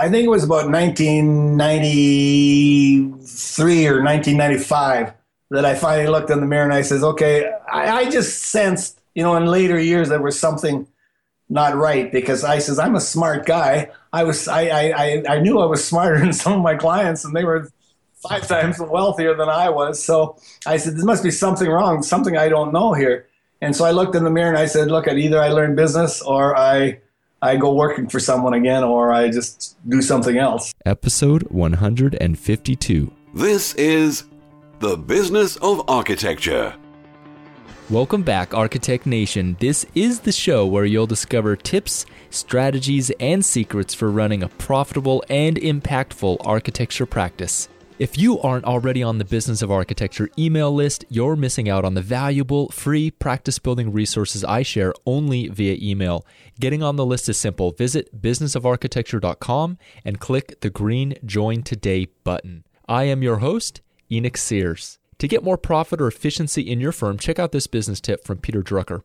I think it was about 1993 or 1995 that I finally looked in the mirror and I says, okay, I, I just sensed, you know, in later years there was something not right because I says I'm a smart guy. I was I, I, I knew I was smarter than some of my clients and they were five times wealthier than I was. So I said there must be something wrong, something I don't know here. And so I looked in the mirror and I said, look, at either I learn business or I I go working for someone again or I just do something else. Episode 152. This is The Business of Architecture. Welcome back, Architect Nation. This is the show where you'll discover tips, strategies, and secrets for running a profitable and impactful architecture practice. If you aren't already on the Business of Architecture email list, you're missing out on the valuable free practice building resources I share only via email. Getting on the list is simple. Visit businessofarchitecture.com and click the green Join Today button. I am your host, Enoch Sears. To get more profit or efficiency in your firm, check out this business tip from Peter Drucker.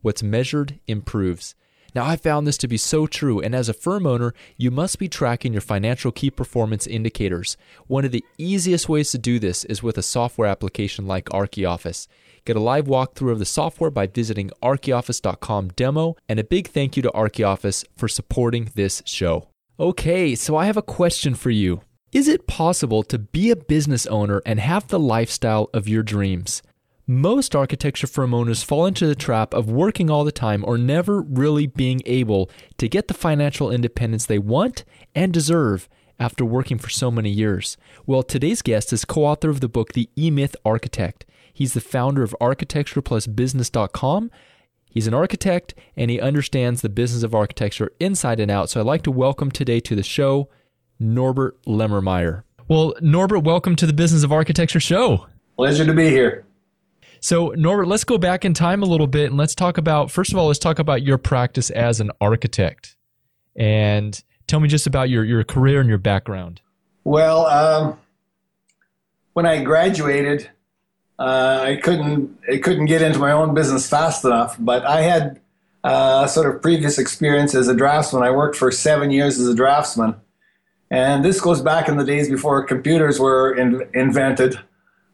What's measured improves. Now, I found this to be so true, and as a firm owner, you must be tracking your financial key performance indicators. One of the easiest ways to do this is with a software application like ArchiOffice. Get a live walkthrough of the software by visiting archioffice.com demo, and a big thank you to ArchiOffice for supporting this show. Okay, so I have a question for you. Is it possible to be a business owner and have the lifestyle of your dreams? Most architecture firm owners fall into the trap of working all the time or never really being able to get the financial independence they want and deserve after working for so many years. Well, today's guest is co author of the book, The E Myth Architect. He's the founder of architectureplusbusiness.com. He's an architect and he understands the business of architecture inside and out. So I'd like to welcome today to the show Norbert Lemermeyer. Well, Norbert, welcome to the Business of Architecture show. Pleasure to be here. So, Norbert, let's go back in time a little bit and let's talk about, first of all, let's talk about your practice as an architect. And tell me just about your, your career and your background. Well, um, when I graduated, uh, I couldn't I couldn't get into my own business fast enough, but I had uh, sort of previous experience as a draftsman. I worked for seven years as a draftsman, and this goes back in the days before computers were in, invented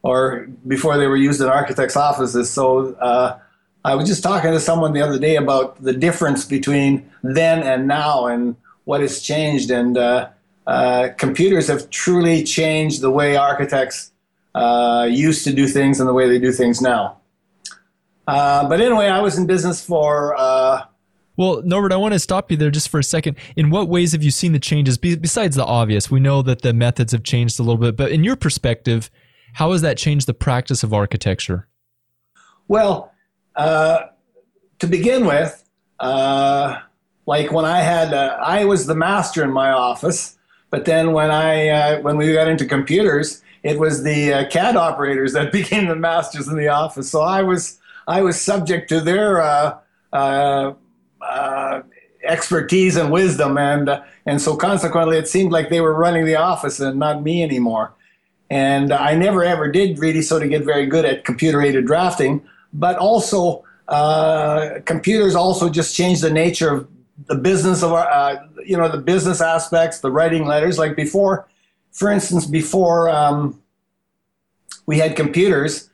or before they were used in architects' offices. So uh, I was just talking to someone the other day about the difference between then and now and what has changed. And uh, uh, computers have truly changed the way architects uh, used to do things and the way they do things now. Uh, but anyway, I was in business for. Uh, well, Norbert, I want to stop you there just for a second. In what ways have you seen the changes besides the obvious? We know that the methods have changed a little bit, but in your perspective, how has that changed the practice of architecture? Well, uh, to begin with, uh, like when I had, uh, I was the master in my office, but then when I, uh, when we got into computers, it was the uh, CAD operators that became the masters in the office. So I was, I was subject to their uh, expertise and wisdom, and and so consequently, it seemed like they were running the office and not me anymore. And I never ever did really sort of get very good at computer aided drafting, but also uh, computers also just changed the nature of the business of our, uh, you know, the business aspects, the writing letters. Like before, for instance, before um, we had computers,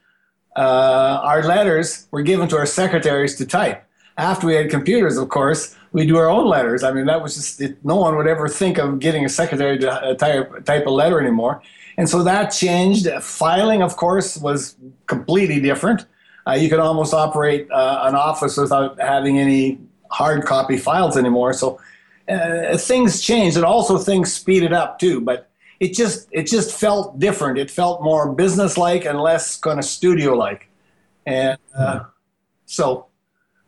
uh, our letters were given to our secretaries to type. After we had computers, of course, we do our own letters. I mean, that was just, it, no one would ever think of getting a secretary to uh, type, type a letter anymore. And so that changed. Filing, of course, was completely different. Uh, you could almost operate uh, an office without having any hard copy files anymore. So uh, things changed, and also things speeded up too. But it just it just felt different. It felt more business-like and less kind of studio-like. And uh, so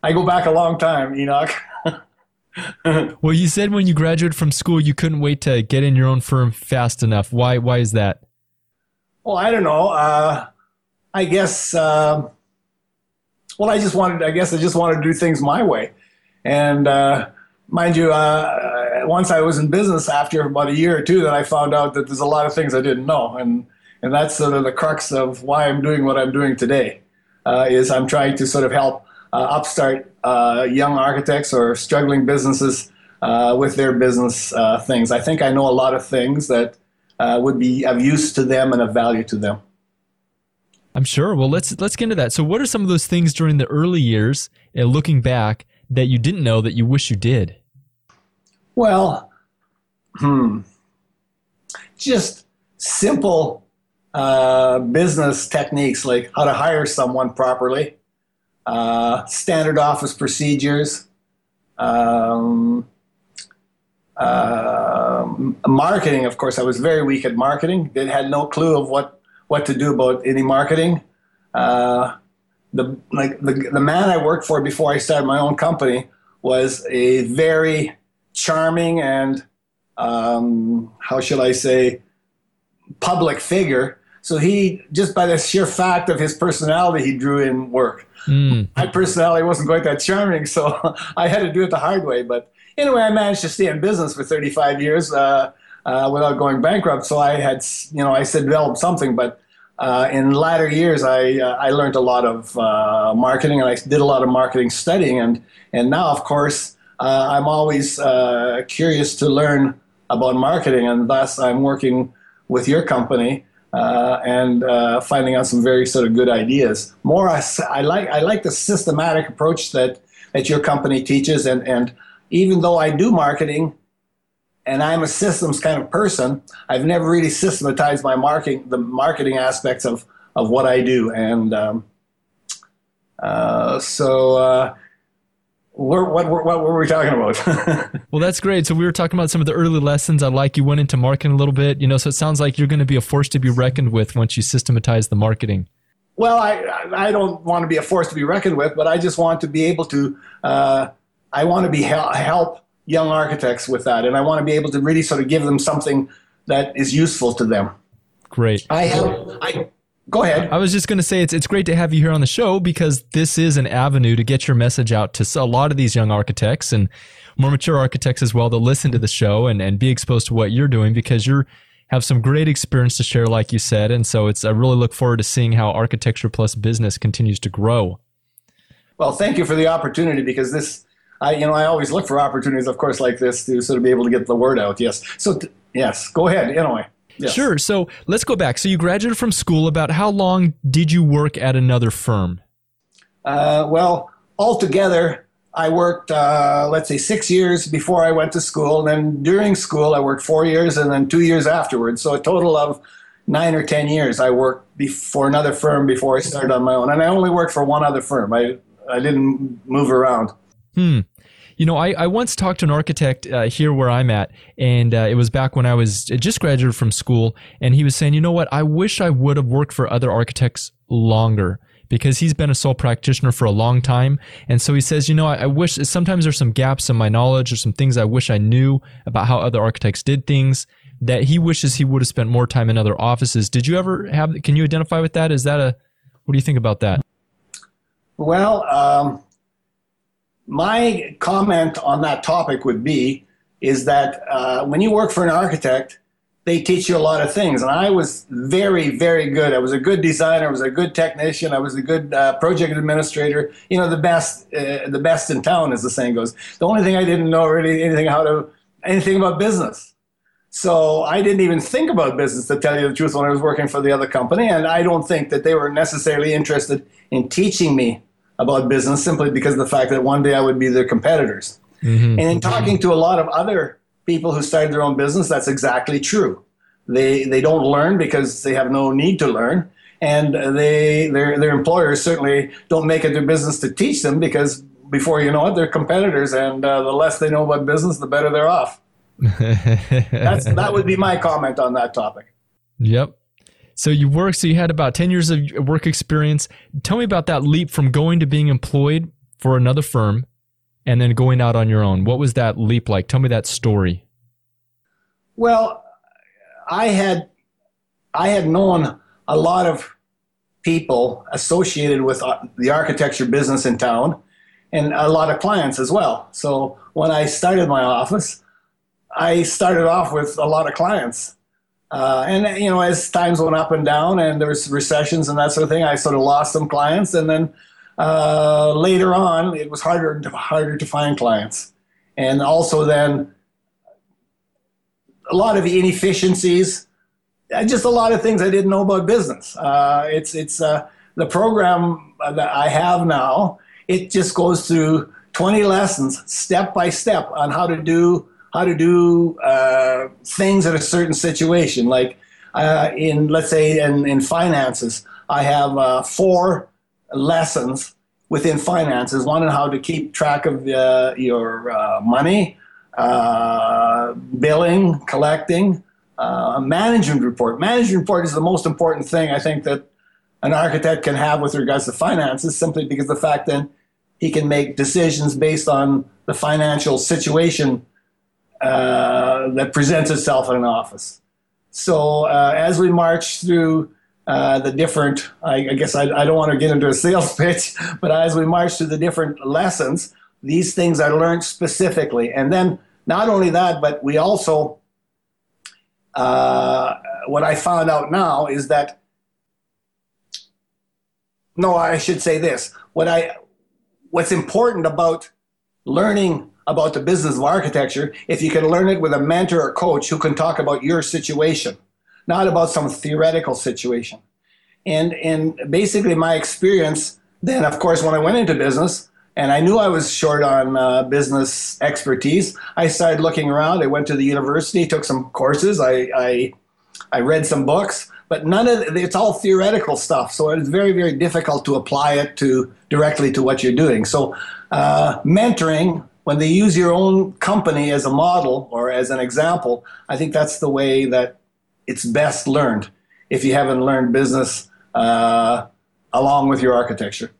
I go back a long time, Enoch. well, you said when you graduated from school, you couldn't wait to get in your own firm fast enough. Why? Why is that? Well, I don't know. Uh, I guess. Uh, well, I just wanted. I guess I just wanted to do things my way, and uh, mind you, uh, once I was in business, after about a year or two, then I found out that there's a lot of things I didn't know, and and that's sort of the crux of why I'm doing what I'm doing today. Uh, is I'm trying to sort of help uh, upstart uh, young architects or struggling businesses uh, with their business uh, things. I think I know a lot of things that uh, would be of use to them and of value to them. I'm sure. Well, let's let's get into that. So, what are some of those things during the early years, and looking back, that you didn't know that you wish you did? Well, hmm, just simple uh, business techniques like how to hire someone properly, uh, standard office procedures, um, uh, marketing. Of course, I was very weak at marketing. They had no clue of what what to do about any marketing. Uh, the like the, the man I worked for before I started my own company was a very charming and um, how shall I say public figure. So he just by the sheer fact of his personality, he drew in work. Mm. My personality wasn't quite that charming, so I had to do it the hard way. But anyway, I managed to stay in business for 35 years uh, uh, without going bankrupt. So I had, you know, I said develop something, but uh, in latter years, I uh, I learned a lot of uh, marketing, and I did a lot of marketing studying, and and now, of course, uh, I'm always curious to learn about marketing, and thus I'm working with your company uh, and finding out some very sort of good ideas. More, I, I like I like the systematic approach that that your company teaches, and and even though I do marketing and I'm a systems kind of person. I've never really systematized my marketing, the marketing aspects of, of what I do. And um, uh, so, uh, what, what, what, were we talking about? well, that's great. So we were talking about some of the early lessons. I like you went into marketing a little bit, you know, so it sounds like you're going to be a force to be reckoned with once you systematize the marketing. Well, I, I don't want to be a force to be reckoned with, but I just want to be able to, uh, I want to be help young architects with that, and I want to be able to really sort of give them something that is useful to them. Great. I have. I go ahead. I was just going to say it's it's great to have you here on the show because this is an avenue to get your message out to a lot of these young architects and more mature architects as well that listen to the show and and be exposed to what you're doing because you're have some great experience to share like you said and so it's I really look forward to seeing how architecture plus business continues to grow. Well, thank you for the opportunity because this I, you know, I always look for opportunities, of course, like this to sort of be able to get the word out. Yes. So, yes, go ahead. Anyway. Yes. Sure. So let's go back. So you graduated from school. About how long did you work at another firm? Uh, well, altogether, I worked, uh, let's say, six years before I went to school. And then during school, I worked four years and then two years afterwards. So a total of nine or 10 years I worked for another firm before I started on my own. And I only worked for one other firm. I, I didn't move around. Hmm. You know, I, I once talked to an architect uh, here where I'm at, and uh, it was back when I was just graduated from school, and he was saying, you know what, I wish I would have worked for other architects longer because he's been a sole practitioner for a long time. And so he says, you know, I, I, wish sometimes there's some gaps in my knowledge or some things I wish I knew about how other architects did things that he wishes he would have spent more time in other offices. Did you ever have, can you identify with that? Is that a, what do you think about that? Well, um, my comment on that topic would be is that uh, when you work for an architect, they teach you a lot of things. And I was very, very good. I was a good designer. I was a good technician. I was a good uh, project administrator. You know, the best, uh, the best in town, as the saying goes. The only thing I didn't know really anything how to anything about business. So I didn't even think about business to tell you the truth when I was working for the other company. And I don't think that they were necessarily interested in teaching me about business simply because of the fact that one day I would be their competitors. Mm-hmm. And in talking to a lot of other people who started their own business, that's exactly true. They they don't learn because they have no need to learn, and they their their employers certainly don't make it their business to teach them because before you know it, they're competitors, and uh, the less they know about business, the better they're off. that's that would be my comment on that topic. Yep. So you worked, so you had about 10 years of work experience. Tell me about that leap from going to being employed for another firm and then going out on your own. What was that leap like? Tell me that story. Well, I had I had known a lot of people associated with uh, the architecture business in town and a lot of clients as well. So when I started my office, I started off with a lot of clients uh, and you know, as times went up and down, and there was recessions and that sort of thing, I sort of lost some clients, and then uh, later on, it was harder and harder to find clients. and also then a lot of inefficiencies, just a lot of things I didn't know about business. Uh, it's it's uh, the program that I have now. It just goes through 20 lessons, step by step, on how to do how to do uh, things in a certain situation. Like uh, in let's say in, in finances, I have uh, four lessons within finances. One on how to keep track of your money uh, billing, collecting, uh, management report. Management report is the most important thing I think that an architect can have with regards to finances, simply because the fact that he can make decisions based on the financial situation uh, that presents itself in an office. So uh, as we march through uh, the different, I, I guess I, I, don't want to get into a sales pitch, but as we march through the different lessons, these things are learned specifically. And then not only that, but we also, uh, what I found out now is that, no, I should say this. What I, what's important about learning about the business of architecture, if you can learn it with a mentor or coach who can talk about your situation, not about some theoretical situation. And, and basically my experience then, of course, when I went into business, and I knew I was short on uh, business expertise. I started looking around. I went to the university, took some courses. I, I, I read some books, but none of it, it's all theoretical stuff. So it's very, very difficult to apply it to directly to what you're doing. So uh, mentoring, when they use your own company as a model or as an example, I think that's the way that it's best learned if you haven't learned business uh, along with your architecture.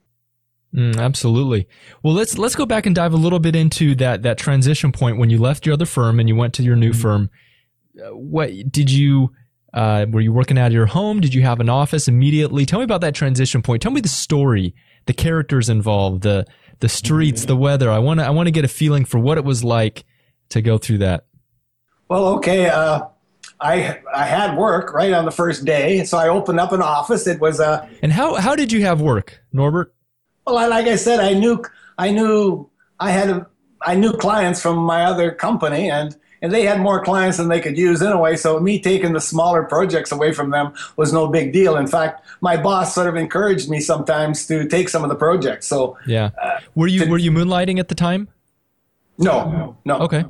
Mm, absolutely. Well, let's let's go back and dive a little bit into that that transition point when you left your other firm and you went to your new mm-hmm. firm. Uh, what did you? Uh, were you working out of your home? Did you have an office immediately? Tell me about that transition point. Tell me the story, the characters involved, the the streets, mm-hmm. the weather. I want to I want to get a feeling for what it was like to go through that. Well, okay. Uh, I I had work right on the first day, so I opened up an office. It was a. Uh, and how how did you have work, Norbert? Well, like I said, I knew I knew I had a, I knew clients from my other company, and and they had more clients than they could use anyway. So me taking the smaller projects away from them was no big deal. In fact, my boss sort of encouraged me sometimes to take some of the projects. So yeah, uh, were you to, were you moonlighting at the time? No, no. Okay.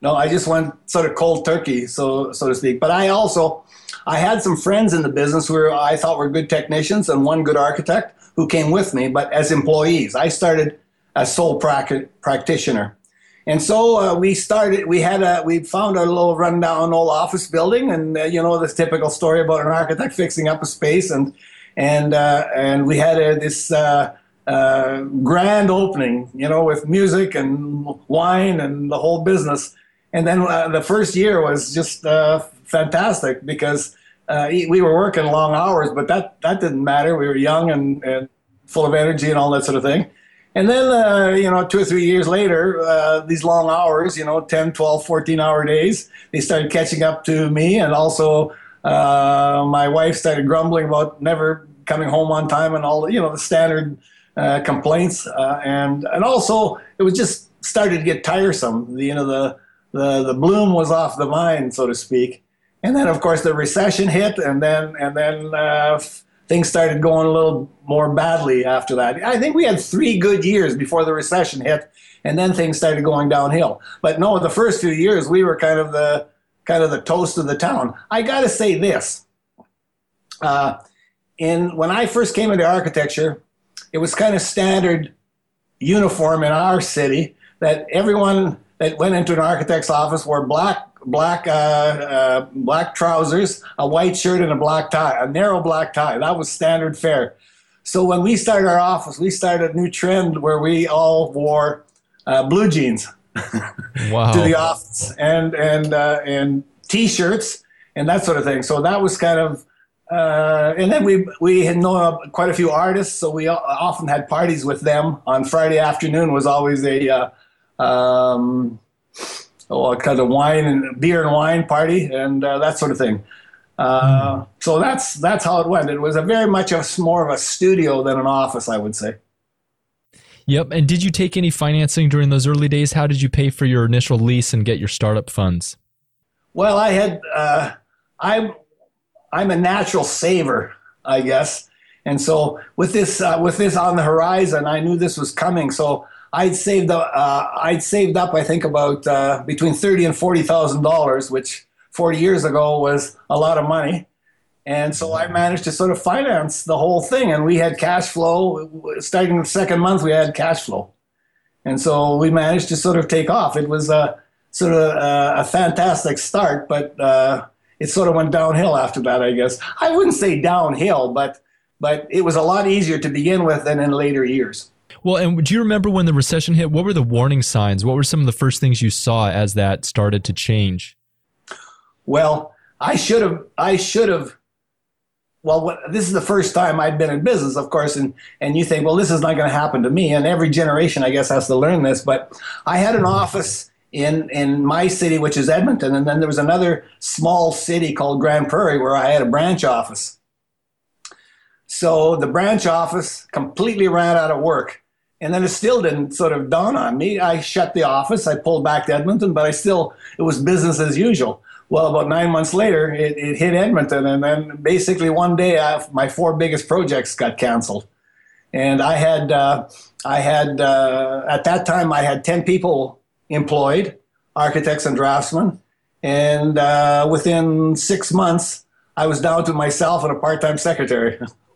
No, I just went sort of cold turkey, so so to speak. But I also I had some friends in the business who I thought were good technicians and one good architect who came with me, but as employees. I started as sole practitioner. And so uh, we started. We had a. We found a little rundown old office building, and uh, you know this typical story about an architect fixing up a space, and and uh, and we had a, this uh, uh, grand opening, you know, with music and wine and the whole business. And then uh, the first year was just fantastic because uh, we were working long hours, but that, that didn't matter. We were young and, and full of energy and all that sort of thing. And then, uh, you know, two or three years later, uh, these long hours, you know, 10, 12, 14 hour days, they started catching up to me. And also, uh, my wife started grumbling about never coming home on time and all, you know, the standard uh, complaints. Uh, and, and also, it was just started to get tiresome. You know, the, the, the bloom was off the vine, so to speak and then of course the recession hit, and then and then uh, things started going a little more badly after that. I think we had three good years before the recession hit, and then things started going downhill. But no, the first few years we were kind of the kind of the toast of the town. I got to say this. Uh, in when I first came into architecture, it was kind of standard uniform in our city that everyone that went into an architect's office wore black black uh, uh, black trousers, a white shirt, and a black tie, a narrow black tie. That was standard fare. So when we started our office, we started a new trend where we all wore uh, blue jeans wow. to the office and and uh, and t-shirts and that sort of thing. So that was kind of. Uh, and then we we had known quite a few artists, so we often had parties with them. On Friday afternoon was always a uh, um, oh, kind of wine and beer and wine party and uh, that sort of thing. Uh, so that's that's how it went. It was a very much a more of a studio than an office, I would say. Yep. And did you take any financing during those early days? How did you pay for your initial lease and get your startup funds? Well, I had uh, I'm I'm a natural saver, I guess, and so with this uh, with this on the horizon, I knew this was coming. So I'd saved up, uh, I'd saved up, I think about uh, between thirty and forty thousand dollars, which forty years ago was a lot of money. And so I managed to sort of finance the whole thing, and we had cash flow. Starting the second month, we had cash flow, and so we managed to sort of take off. It was a sort of a, a fantastic start, but uh, it sort of went downhill after that. I guess I wouldn't say downhill, but but it was a lot easier to begin with than in later years. Well, and do you remember when the recession hit? What were the warning signs? What were some of the first things you saw as that started to change? Well, I should have. I should have. Well, what, this is the first time I'd been in business, of course, and and you think, well, this is not going to happen to me. And every generation, I guess, has to learn this. But I had an office in in my city, which is Edmonton, and then there was another small city called Grande Prairie where I had a branch office. So the branch office completely ran out of work. And then it still didn't sort of dawn on me. I shut the office, I pulled back to Edmonton, but I still, it was business as usual. Well, about nine months later, it, it hit Edmonton. And then basically one day, I, my four biggest projects got canceled. And I had, uh, I had, uh, at that time, I had 10 people employed, architects and draftsmen. And uh, within six months, I was down to myself and a part time secretary.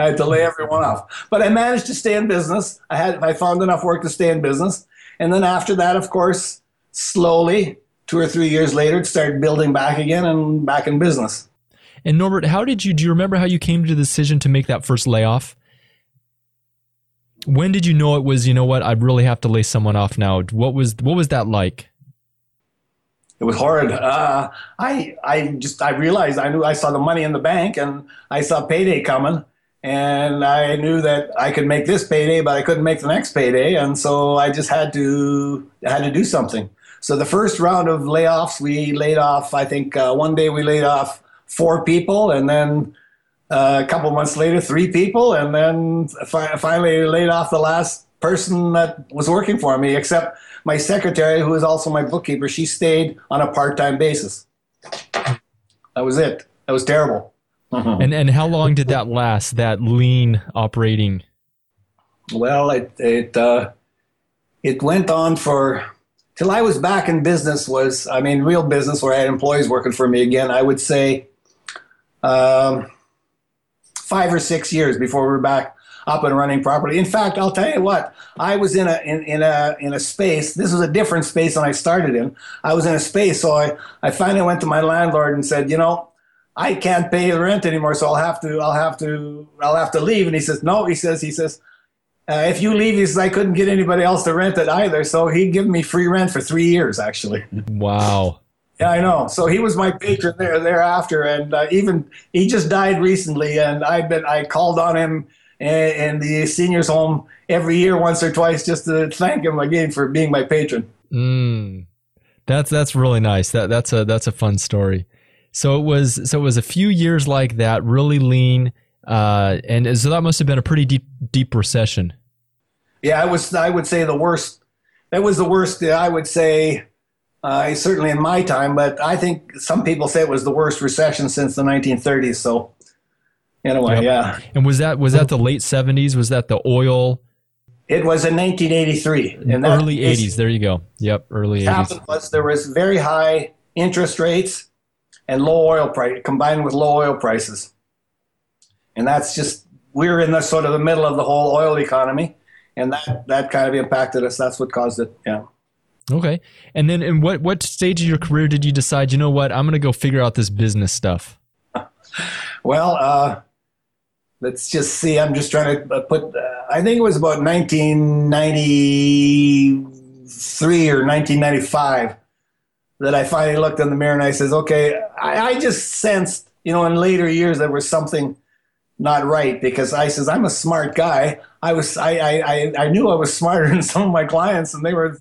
I had to lay everyone off. But I managed to stay in business. I had I found enough work to stay in business. And then after that, of course, slowly, two or three years later, it started building back again and back in business. And Norbert, how did you do you remember how you came to the decision to make that first layoff? When did you know it was, you know what, I really have to lay someone off now? What was what was that like? it was horrid. Uh, I I just I realized I knew I saw the money in the bank and I saw payday coming and I knew that I could make this payday, but I couldn't make the next payday, and so I just had to had to do something. So the first round of layoffs, we laid off. I think uh, one day we laid off four people, and then uh, a couple months later, three people, and then fi- finally laid off the last person that was working for me, except my secretary, who is also my bookkeeper. She stayed on a part-time basis. That was it. That was terrible. Mm-hmm. And and how long did that last? That lean operating. Well, it it uh, it went on for till I was back in business. Was I mean real business where I had employees working for me again? I would say um, five or six years before we were back up and running properly. In fact, I'll tell you what, I was in a in, in a in a space. This was a different space than I started in. I was in a space, so I I finally went to my landlord and said, you know, I can't pay the rent anymore, so I'll have to, I'll have to, I'll have to leave. And he says, no, he says, he says, uh, if you leave, he says, I couldn't get anybody else to rent it either. So he gave me free rent for three years, actually. Wow. Yeah, I know. So he was my patron there thereafter, and uh, even he just died recently, and I've been I called on him in, in the seniors home every year, once or twice, just to thank him again for being my patron. Mm, that's that's really nice. That that's a that's a fun story. So it was so it was a few years like that, really lean, uh, and so that must have been a pretty deep deep recession. Yeah, it was. I would say the worst. That was the worst. I would say, uh, certainly in my time, but I think some people say it was the worst recession since the 1930s. So, anyway, yep. yeah. And was that was that the late 70s? Was that the oil? It was in 1983. And early 80s. There you go. Yep, early 80s. Happened was there was very high interest rates and low oil price combined with low oil prices. And that's just we're in the sort of the middle of the whole oil economy, and that that kind of impacted us. That's what caused it. Yeah. Okay. And then in what what stage of your career did you decide, you know what, I'm going to go figure out this business stuff? well, uh, let's just see. I'm just trying to uh, put. Uh, I think it was about 1993 or 1995 that I finally looked in the mirror and I says, okay, I, I just sensed, you know, in later years there was something not right because I says I'm a smart guy. I was I, I, I knew I was smarter than some of my clients and they were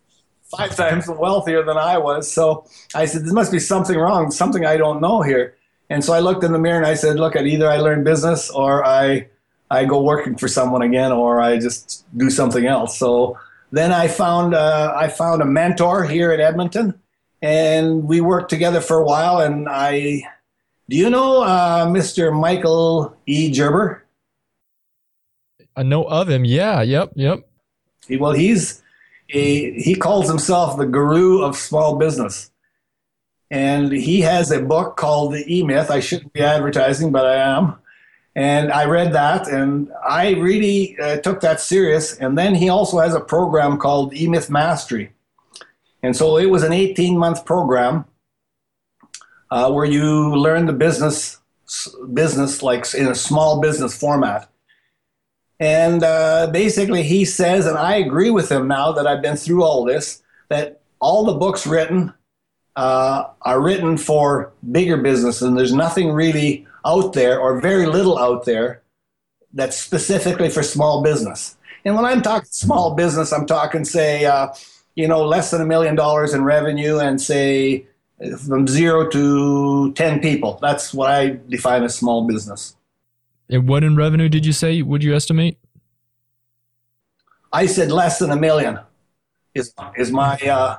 five times wealthier than I was. So I said there must be something wrong, something I don't know here. And so I looked in the mirror and I said, look, at either I learn business or I I go working for someone again, or I just do something else. So then I found uh, I found a mentor here at Edmonton, and we worked together for a while. And I, do you know uh, Mr. Michael E. Gerber? I know of him. Yeah. Yep. Yep. He, well, he's a, he calls himself the guru of small business. And he has a book called The E Myth. I shouldn't be advertising, but I am. And I read that and I really uh, took that serious. And then he also has a program called E Myth Mastery. And so it was an 18 month program uh, where you learn the business business like in a small business format. And uh, basically, he says, and I agree with him now that I've been through all this, that all the books written uh, are written for bigger business, and there's nothing really out there, or very little out there, that's specifically for small business. And when I'm talking small business, I'm talking, say, uh, you know, less than a million dollars in revenue, and say from zero to ten people. That's what I define as small business. And what in revenue did you say? Would you estimate? I said less than a million is is my uh,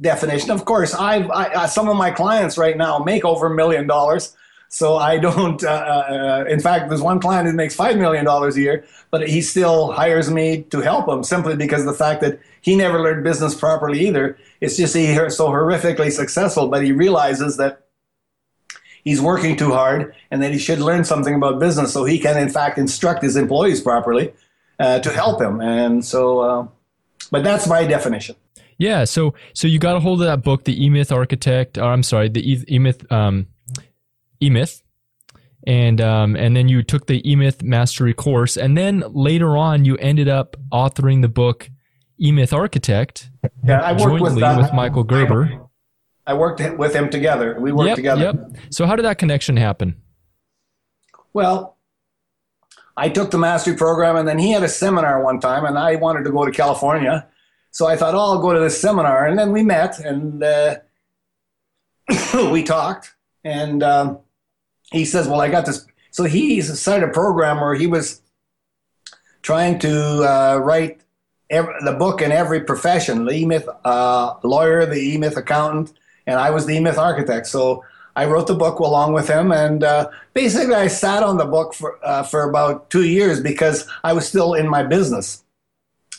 definition. Of course, I've I, uh, some of my clients right now make over a million dollars, so I don't. Uh, uh, in fact, there's one client who makes five million dollars a year, but he still hires me to help him simply because the fact that he never learned business properly either. It's just he's so horrifically successful, but he realizes that he's working too hard and that he should learn something about business so he can, in fact, instruct his employees properly uh, to help him. And so, uh, but that's my definition. Yeah. So, so you got a hold of that book, the E Myth Architect. Or I'm sorry, the E Myth, um, E Myth. And um, and then you took the E Myth Mastery course, and then later on you ended up authoring the book E Myth Architect. Yeah, I worked with, with Michael Gerber. I worked with him together. We worked yep, together. Yep. So how did that connection happen? Well, I took the mastery program, and then he had a seminar one time, and I wanted to go to California, so I thought, oh, I'll go to this seminar, and then we met and uh, we talked, and um, he says, well, I got this. So he started a program where he was trying to uh, write every, the book in every profession: the E-Myth uh, lawyer, the E-Myth accountant and I was the E myth architect. So I wrote the book along with him, and uh, basically I sat on the book for uh, for about two years because I was still in my business.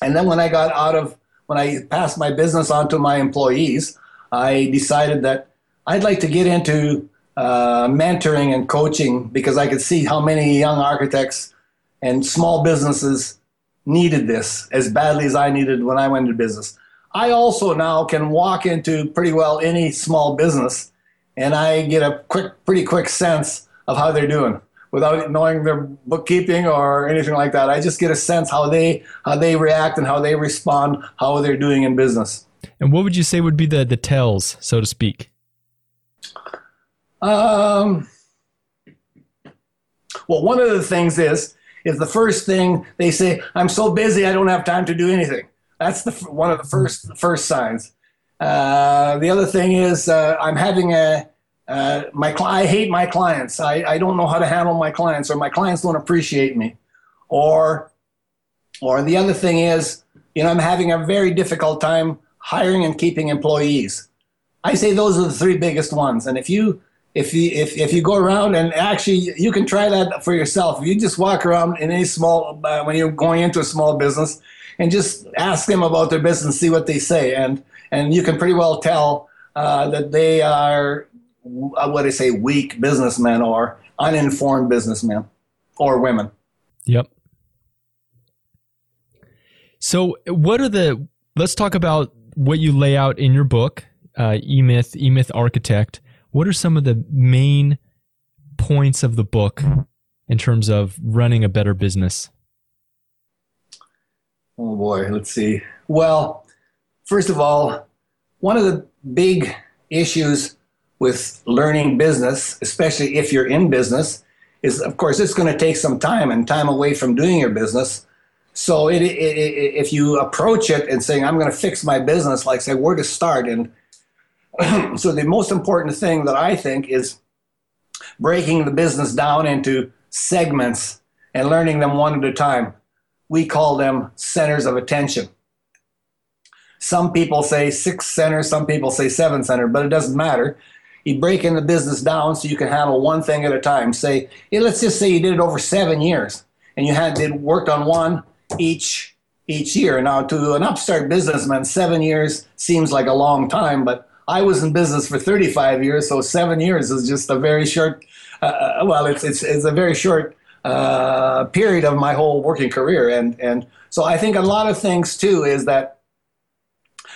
And then when I got out of when I passed my business on to my employees, I decided that I'd like to get into uh, mentoring and coaching because I could see how many young architects and small businesses needed this as badly as I needed when I went into business. I also now can walk into pretty well any small business and I get a quick, pretty quick sense of how they're doing without knowing their bookkeeping or anything like that. I just get a sense how they how they react and how they respond, how they're doing in business. And what would you say would be the the tells, so to speak? Um. Well, one of the things is is the first thing they say, "I'm so busy, I don't have time to do anything." That's the one of the first first signs. Uh, the other thing is uh, I'm having a uh, my I hate my clients. I, I don't know how to handle my clients, or my clients don't appreciate me, or or the other thing is you know I'm having a very difficult time hiring and keeping employees. I say those are the three biggest ones, and if you if you if, if you go around and actually you can try that for yourself. If you just walk around in any small uh, when you're going into a small business and just ask them about their business see what they say. And and you can pretty well tell uh, that they are uh, what I say weak businessmen or uninformed businessmen or women. Yep. So, what are the? Let's talk about what you lay out in your book, uh, E Myth, E Myth Architect. What are some of the main points of the book in terms of running a better business? Oh boy, let's see. Well, first of all, one of the big issues with learning business, especially if you're in business, is of course it's going to take some time and time away from doing your business. So it, it, it, if you approach it and saying, I'm going to fix my business, like say, where to start? And so the most important thing that I think is breaking the business down into segments and learning them one at a time. We call them centers of attention. Some people say six centers, some people say seven center, but it doesn't matter. You break in the business down so you can handle one thing at a time. Say, let's just say you did it over seven years and you had did worked on one each each year. Now, to an upstart businessman, seven years seems like a long time, but I was in business for 35 years, so seven years is just a very short. Uh, uh, well, it's it's it's a very short uh, period of my whole working career, and and so I think a lot of things too is that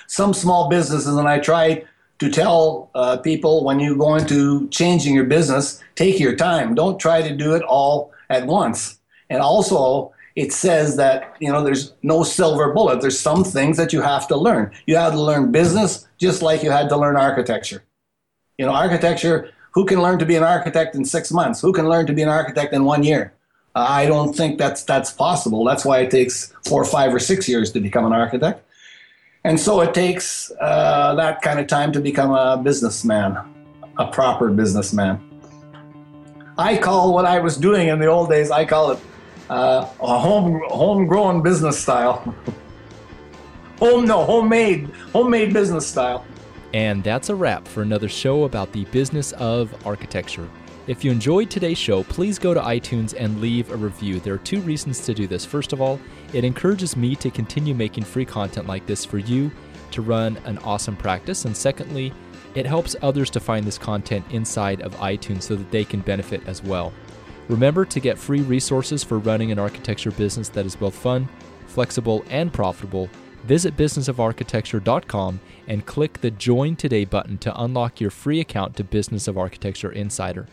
some small businesses, and I try to tell uh, people when you go into changing your business, take your time. Don't try to do it all at once. And also, it says that you know there's no silver bullet. There's some things that you have to learn. You have to learn business just like you had to learn architecture. You know, architecture. Who can learn to be an architect in six months? Who can learn to be an architect in one year? Uh, I don't think that's that's possible. That's why it takes four, five, or six years to become an architect, and so it takes uh, that kind of time to become a businessman, a proper businessman. I call what I was doing in the old days. I call it uh, a home homegrown business style. Home no homemade homemade business style. And that's a wrap for another show about the business of architecture. If you enjoyed today's show, please go to iTunes and leave a review. There are two reasons to do this. First of all, it encourages me to continue making free content like this for you to run an awesome practice. And secondly, it helps others to find this content inside of iTunes so that they can benefit as well. Remember to get free resources for running an architecture business that is both fun, flexible, and profitable. Visit businessofarchitecture.com and click the Join Today button to unlock your free account to Business of Architecture Insider.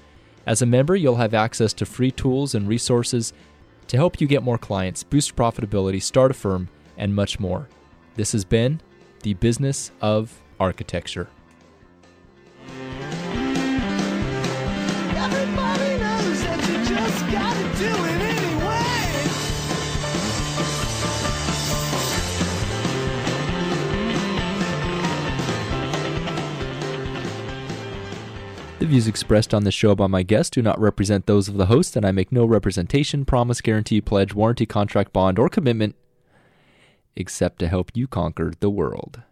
As a member, you'll have access to free tools and resources to help you get more clients, boost profitability, start a firm, and much more. This has been the Business of Architecture. Views expressed on this show by my guests do not represent those of the host, and I make no representation, promise, guarantee, pledge, warranty, contract, bond, or commitment except to help you conquer the world.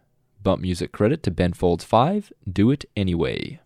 Bump music credit to Ben Folds 5, Do It Anyway.